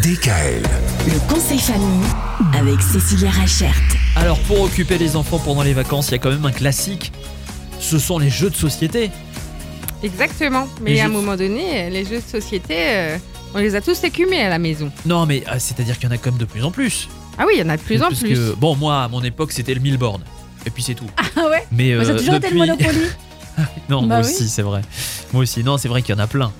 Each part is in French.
DKL. Le conseil famille avec Cécilia Rachert. Alors pour occuper les enfants pendant les vacances, il y a quand même un classique. Ce sont les jeux de société. Exactement. Mais Les à un moment donné, les jeux de société, euh, on les a tous écumés à la maison. Non mais euh, c'est-à-dire qu'il y en a quand même de plus en plus. Ah oui, il y en a de plus en Parce plus. que, bon moi à mon époque c'était le Milborn. Et puis c'est tout. Ah ouais Mais Moi, euh, toujours été le Monopoly. Non Bah moi oui. aussi c'est vrai. Moi aussi. Non c'est vrai qu'il y en a plein.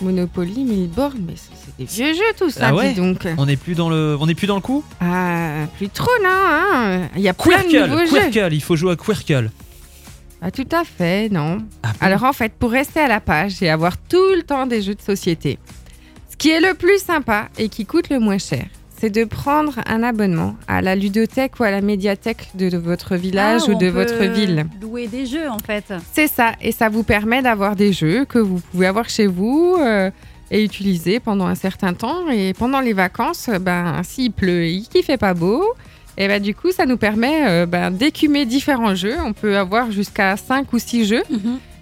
Monopoly, Milborn, mais c'est des vieux jeux tout ça, Ah ouais dis donc. On n'est plus dans le, on n'est plus dans le coup? Ah, plus trop, non. hein. Il y a plein de Quirkle, nouveaux jeux. Quirkle, il faut jouer à Quirkle. Ah, tout à fait, non. Ah bon? Alors en fait, pour rester à la page et avoir tout le temps des jeux de société, ce qui est le plus sympa et qui coûte le moins cher, c'est de prendre un abonnement à la ludothèque ou à la médiathèque de, de votre village Ah, ou de votre ville. Louer des jeux en fait. C'est ça, et ça vous permet d'avoir des jeux que vous pouvez avoir chez vous euh, et utiliser pendant un certain temps. Et pendant les vacances, euh, ben, s'il pleut et qu'il fait pas beau, et ben, du coup, ça nous permet euh, ben, d'écumer différents jeux. On peut avoir jusqu'à 5 ou 6 jeux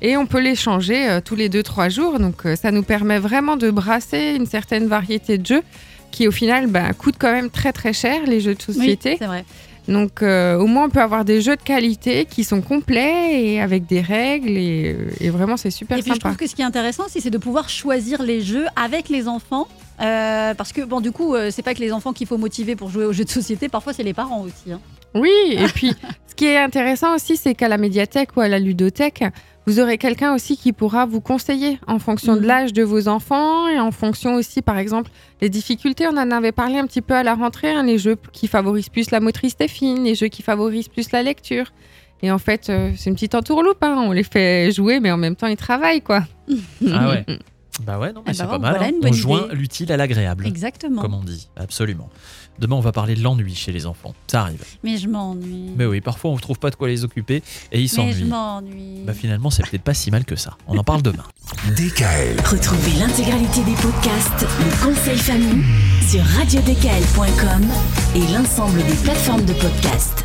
et on peut les changer euh, tous les 2-3 jours. Donc, ça nous permet vraiment de brasser une certaine variété de jeux qui, au final, ben, coûtent quand même très très cher, les jeux de Oui, société. c'est vrai. Donc euh, au moins on peut avoir des jeux de qualité qui sont complets et avec des règles et, euh, et vraiment c'est super Et puis je sympa. trouve que ce qui est intéressant, c'est c'est de pouvoir choisir les jeux avec les enfants. Euh, parce que bon, du coup, euh, c'est pas que les enfants qu'il faut motiver pour jouer aux jeux de société. Parfois, c'est les parents aussi. hein. Oui, et puis ce qui est intéressant aussi c'est qu'à la médiathèque ou à la ludothèque, vous aurez quelqu'un aussi qui pourra vous conseiller en fonction de Mhm. l'âge de vos enfants et en fonction aussi par exemple des difficultés. On en avait parlé un petit peu à la rentrée, hein, les jeux qui favorisent plus la motricité fine, les jeux qui favorisent plus la lecture. Et en fait, euh, c'est une petite entourloupe, hein. on les fait jouer, mais en même temps, ils travaillent, quoi. Ah ouais. Bah ouais non mais Ah c'est bah, pas mal. voilà hein. On joint l'utile à l'agréable. Exactement. Comme on dit, absolument. Demain, on va parler de l'ennui chez les enfants. Ça arrive. Mais je m'ennuie. Mais oui, parfois, on ne trouve pas de quoi les occuper et ils Mais je s'ennuient. m'ennuie. Bah finalement, c'est peut-être pas si mal que ça. On en parle demain. DKL. Retrouvez l'intégralité des podcasts Le conseil famille sur radiodkl.com et l'ensemble des plateformes de podcasts.